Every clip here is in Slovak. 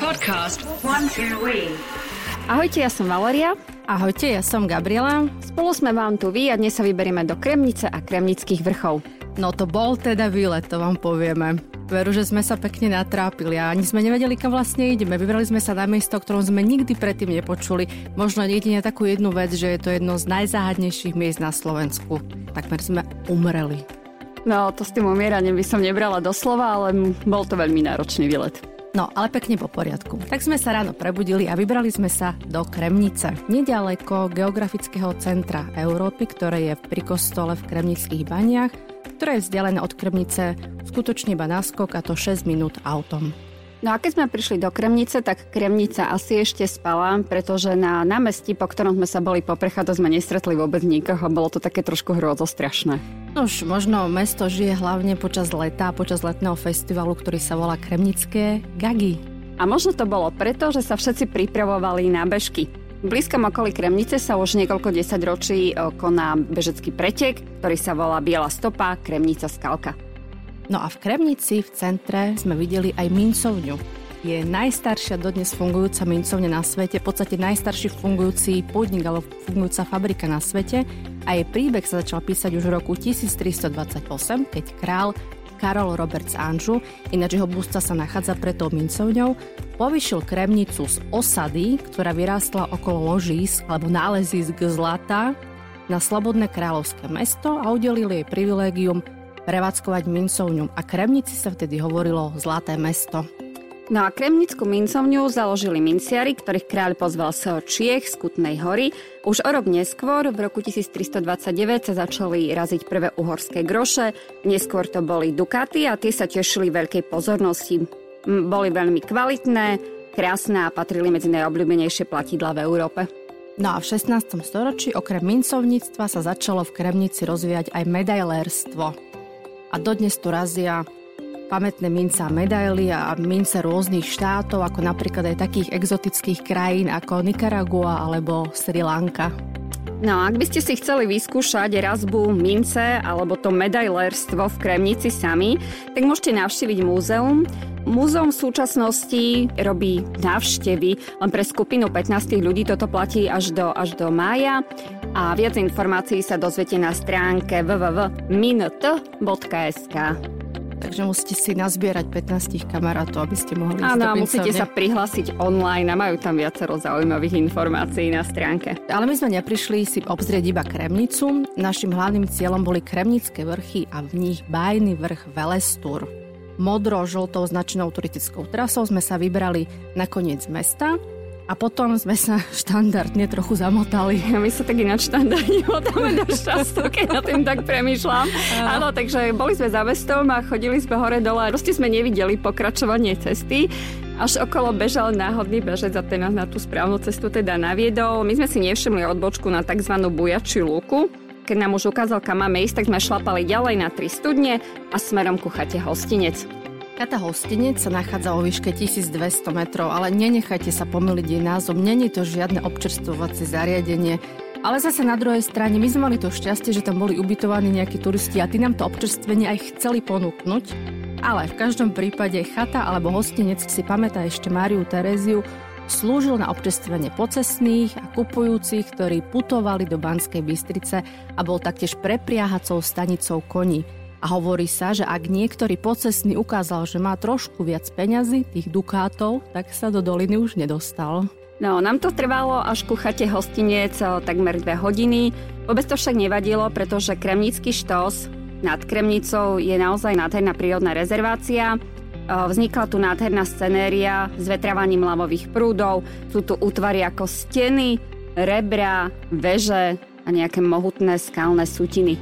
Podcast One Two We. Ahojte, ja som Valeria. Ahojte, ja som Gabriela. Spolu sme vám tu vy a dnes sa vyberieme do Kremnice a Kremnických vrchov. No to bol teda výlet, to vám povieme. Veru, že sme sa pekne natrápili a ani sme nevedeli, kam vlastne ideme. Vybrali sme sa na miesto, o ktorom sme nikdy predtým nepočuli. Možno jedine takú jednu vec, že je to jedno z najzáhadnejších miest na Slovensku. Takmer sme umreli. No, to s tým umieraním by som nebrala doslova, ale bol to veľmi náročný výlet. No, ale pekne po poriadku. Tak sme sa ráno prebudili a vybrali sme sa do Kremnice, nedaleko geografického centra Európy, ktoré je pri kostole v Kremnických baniach, ktoré je vzdialené od Kremnice skutočne iba naskok a to 6 minút autom. No a keď sme prišli do Kremnice, tak Kremnica asi ešte spala, pretože na námestí, po ktorom sme sa boli poprechádzať, sme nestretli vôbec nikoho bolo to také trošku hrozostrašné. No už možno mesto žije hlavne počas leta, počas letného festivalu, ktorý sa volá Kremnické Gagy. A možno to bolo preto, že sa všetci pripravovali na bežky. V blízkom okolí Kremnice sa už niekoľko desaťročí koná bežecký pretek, ktorý sa volá Biela stopa Kremnica Skalka. No a v Kremnici v centre sme videli aj mincovňu. Je najstaršia dodnes fungujúca mincovňa na svete, v podstate najstarší fungujúci podnik alebo fungujúca fabrika na svete a jej príbeh sa začal písať už v roku 1328, keď král Karol Roberts Anžu, ináč jeho bústa sa nachádza pred tou mincovňou, povyšil Kremnicu z osady, ktorá vyrástla okolo ložís alebo nálezísk zlata na slobodné kráľovské mesto a udelil jej privilégium prevádzkovať mincovňu a Kremnici sa vtedy hovorilo Zlaté mesto. No a Kremnickú mincovňu založili minciari, ktorých kráľ pozval z Čiech z Kutnej hory. Už o rok neskôr, v roku 1329, sa začali raziť prvé uhorské groše, neskôr to boli dukaty a tie sa tešili veľkej pozornosti. Boli veľmi kvalitné, krásne a patrili medzi najobľúbenejšie platidla v Európe. No a v 16. storočí okrem mincovníctva sa začalo v Kremnici rozvíjať aj medailérstvo a dodnes tu razia pamätné mince a medaily a mince rôznych štátov, ako napríklad aj takých exotických krajín ako Nicaragua alebo Sri Lanka. No ak by ste si chceli vyskúšať razbu mince alebo to medailérstvo v Kremnici sami, tak môžete navštíviť múzeum. Múzeum v súčasnosti robí návštevy len pre skupinu 15 ľudí, toto platí až do, až do mája a viac informácií sa dozviete na stránke www.mint.sk. Takže musíte si nazbierať 15 kamarátov, aby ste mohli Áno, a musíte sa prihlásiť online a majú tam viacero zaujímavých informácií na stránke. Ale my sme neprišli si obzrieť iba Kremnicu. Našim hlavným cieľom boli Kremnické vrchy a v nich bajný vrch Velestur. Modro-žltou značenou turistickou trasou sme sa vybrali na koniec mesta a potom sme sa štandardne trochu zamotali. My sa tak ináč štandardne motáme dosť často, keď na tým tak premýšľam. Áno, takže boli sme za mestom a chodili sme hore dole. Proste sme nevideli pokračovanie cesty. Až okolo bežal náhodný bežec a ten nás na tú správnu cestu teda naviedol. My sme si nevšimli odbočku na tzv. bujačiu lúku. Keď nám už ukázal, kam máme ísť, tak sme šlapali ďalej na 3 studne a smerom ku chate hostinec. Kata hostinec sa nachádza vo výške 1200 metrov, ale nenechajte sa pomýliť jej názov. Není to žiadne občerstvovacie zariadenie. Ale zase na druhej strane, my sme mali to šťastie, že tam boli ubytovaní nejakí turisti a tí nám to občerstvenie aj chceli ponúknuť. Ale v každom prípade chata alebo hostinec si pamätá ešte Máriu Tereziu, slúžil na občerstvenie pocesných a kupujúcich, ktorí putovali do Banskej Bystrice a bol taktiež prepriahacou stanicou koní. A hovorí sa, že ak niektorý pocesný ukázal, že má trošku viac peňazí, tých dukátov, tak sa do doliny už nedostal. No, nám to trvalo až ku chate hostiniec takmer dve hodiny. Vôbec to však nevadilo, pretože Kremnický štos nad Kremnicou je naozaj nádherná prírodná rezervácia. Vznikla tu nádherná scenéria s vetravaním lavových prúdov. Sú tu útvary ako steny, rebra, veže a nejaké mohutné skalné sutiny.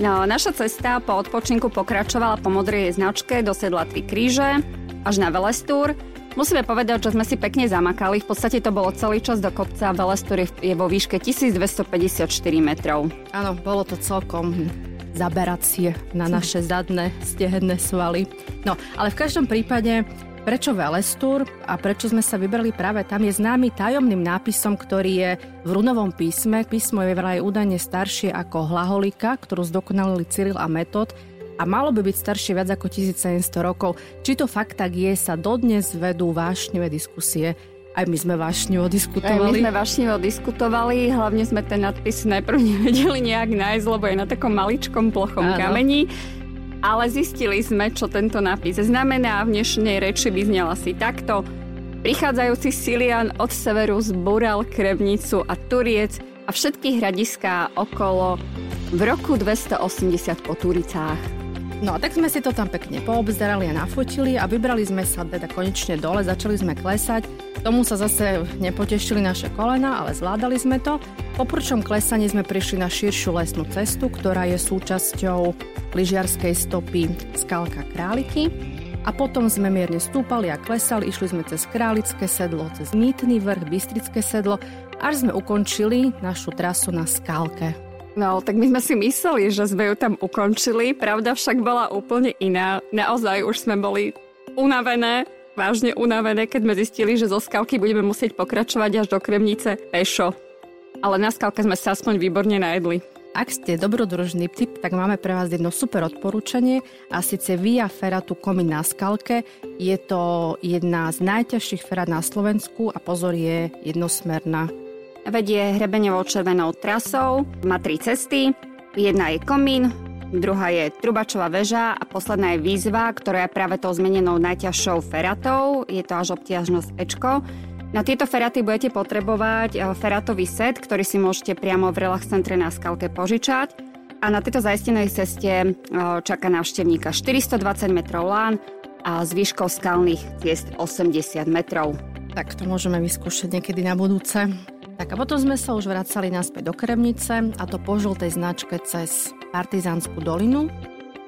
No, naša cesta po odpočinku pokračovala po modrej značke do sedla Tri kríže až na Velestúr. Musíme povedať, že sme si pekne zamakali. V podstate to bolo celý čas do kopca. Velestúr je vo výške 1254 metrov. Áno, bolo to celkom zaberacie na naše zadné stehenné svaly. No, ale v každom prípade Prečo Velestúr a prečo sme sa vybrali práve tam je známy tajomným nápisom, ktorý je v runovom písme. Písmo je vraj údajne staršie ako hlaholika, ktorú zdokonalili Cyril a Metod a malo by byť staršie viac ako 1700 rokov. Či to fakt tak je, sa dodnes vedú vášňové diskusie. Aj my sme vášňovo diskutovali. Aj my sme vášňovo diskutovali, hlavne sme ten nadpis najprv nevedeli nejak nájsť, lebo je na takom maličkom plochom Áno. kameni. Ale zistili sme, čo tento nápis znamená. V dnešnej reči by znela si takto. Prichádzajúci Silian od severu zbúral Krevnicu a Turiec a všetky hradiská okolo v roku 280 po Turicách. No a tak sme si to tam pekne poobzerali a nafotili a vybrali sme sa teda konečne dole, začali sme klesať. Tomu sa zase nepotešili naše kolena, ale zvládali sme to. Po prčom klesaní sme prišli na širšiu lesnú cestu, ktorá je súčasťou lyžiarskej stopy Skalka Králiky. A potom sme mierne stúpali a klesali, išli sme cez Králické sedlo, cez Mýtny vrch, Bystrické sedlo, až sme ukončili našu trasu na Skalke. No, tak my sme si mysleli, že sme ju tam ukončili, pravda však bola úplne iná. Naozaj už sme boli unavené, vážne unavené, keď sme zistili, že zo skalky budeme musieť pokračovať až do Kremnice pešo. Ale na skalke sme sa aspoň výborne najedli. Ak ste dobrodružný typ, tak máme pre vás jedno super odporúčanie a síce Via Feratu Komín na Skalke. Je to jedna z najťažších ferát na Slovensku a pozor je jednosmerná. Vedie hrebeňovou červenou trasou, má tri cesty. Jedna je komín, druhá je trubačová väža a posledná je výzva, ktorá je práve tou zmenenou najťažšou feratou. Je to až obtiažnosť Ečko. Na tieto feraty budete potrebovať eh, feratový set, ktorý si môžete priamo v relax centre na skalke požičať. A na tejto zaistenej ceste eh, čaká návštevníka 420 metrov lán a s výškou skalných ciest 80 metrov. Tak to môžeme vyskúšať niekedy na budúce. Tak a potom sme sa už vracali naspäť do Kremnice a to po žltej značke cez Partizánskú dolinu.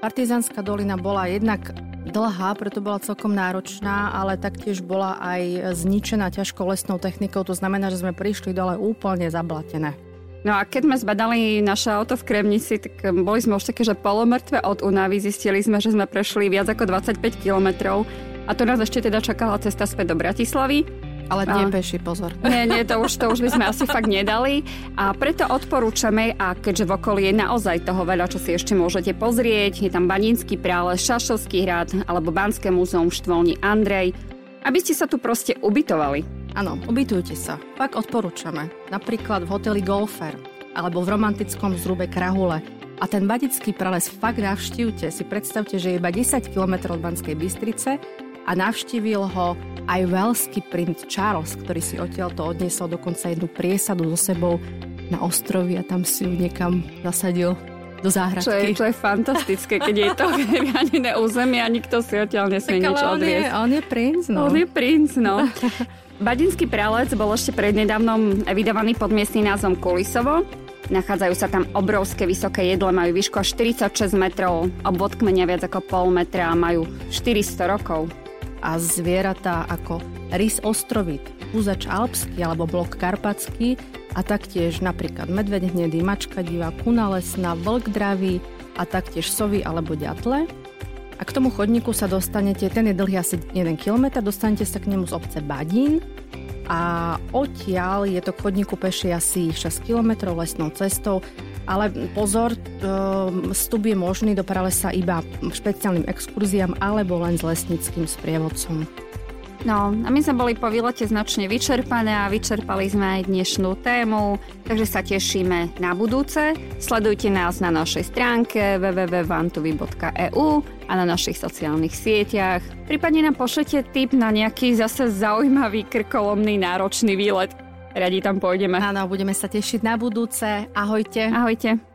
Partizánska dolina bola jednak dlhá, preto bola celkom náročná, ale taktiež bola aj zničená ťažkou lesnou technikou, to znamená, že sme prišli dole úplne zablatené. No a keď sme zbadali naše auto v Kremnici, tak boli sme už také, že polomrtve od Unavy. Zistili sme, že sme prešli viac ako 25 kilometrov a to nás ešte teda čakala cesta späť do Bratislavy. Ale nie peši, pozor. Nie, nie, to už, to už by sme asi fakt nedali. A preto odporúčame, a keďže v okolí je naozaj toho veľa, čo si ešte môžete pozrieť, je tam Banínsky prále, Šašovský hrad alebo Banské múzeum Štvolni Andrej, aby ste sa tu proste ubytovali. Áno, ubytujte sa. Fakt odporúčame. Napríklad v hoteli Golfer alebo v romantickom zrube Krahule. A ten badický prales fakt navštívte. Si predstavte, že je iba 10 km od Banskej Bystrice a navštívil ho aj veľský princ Charles, ktorý si odtiaľ to odniesol dokonca jednu priesadu so sebou na ostrovy a tam si ju niekam zasadil do záhradky. Čo je, čo je fantastické, keď je to chránené územie a nikto si odtiaľ nesmie nič odviesť. On je, on je princ, no. On je princ, no. Badinský pralec bol ešte prednedávnom vydávaný pod miestnym názvom Kulisovo. Nachádzajú sa tam obrovské vysoké jedle, majú výšku až 46 metrov, obvod kmenia viac ako pol metra a majú 400 rokov a zvieratá ako rys ostrovit, úzač alpský alebo blok karpatský a taktiež napríklad medveď hnedý, mačka divá, kuna lesná, vlk dravý a taktiež sovy alebo ďatle. A k tomu chodníku sa dostanete, ten je dlhý asi 1 km, dostanete sa k nemu z obce Badín a odtiaľ je to k chodníku peši asi 6 km lesnou cestou ale pozor, ehm, vstup je možný do pralesa iba špeciálnym exkurziám alebo len s lesnickým sprievodcom. No a my sme boli po výlete značne vyčerpané a vyčerpali sme aj dnešnú tému, takže sa tešíme na budúce. Sledujte nás na našej stránke www.vantuvy.eu a na našich sociálnych sieťach. Prípadne nám pošlete tip na nejaký zase zaujímavý, krkolomný, náročný výlet. Radi tam pôjdeme. Áno, budeme sa tešiť na budúce. Ahojte. Ahojte.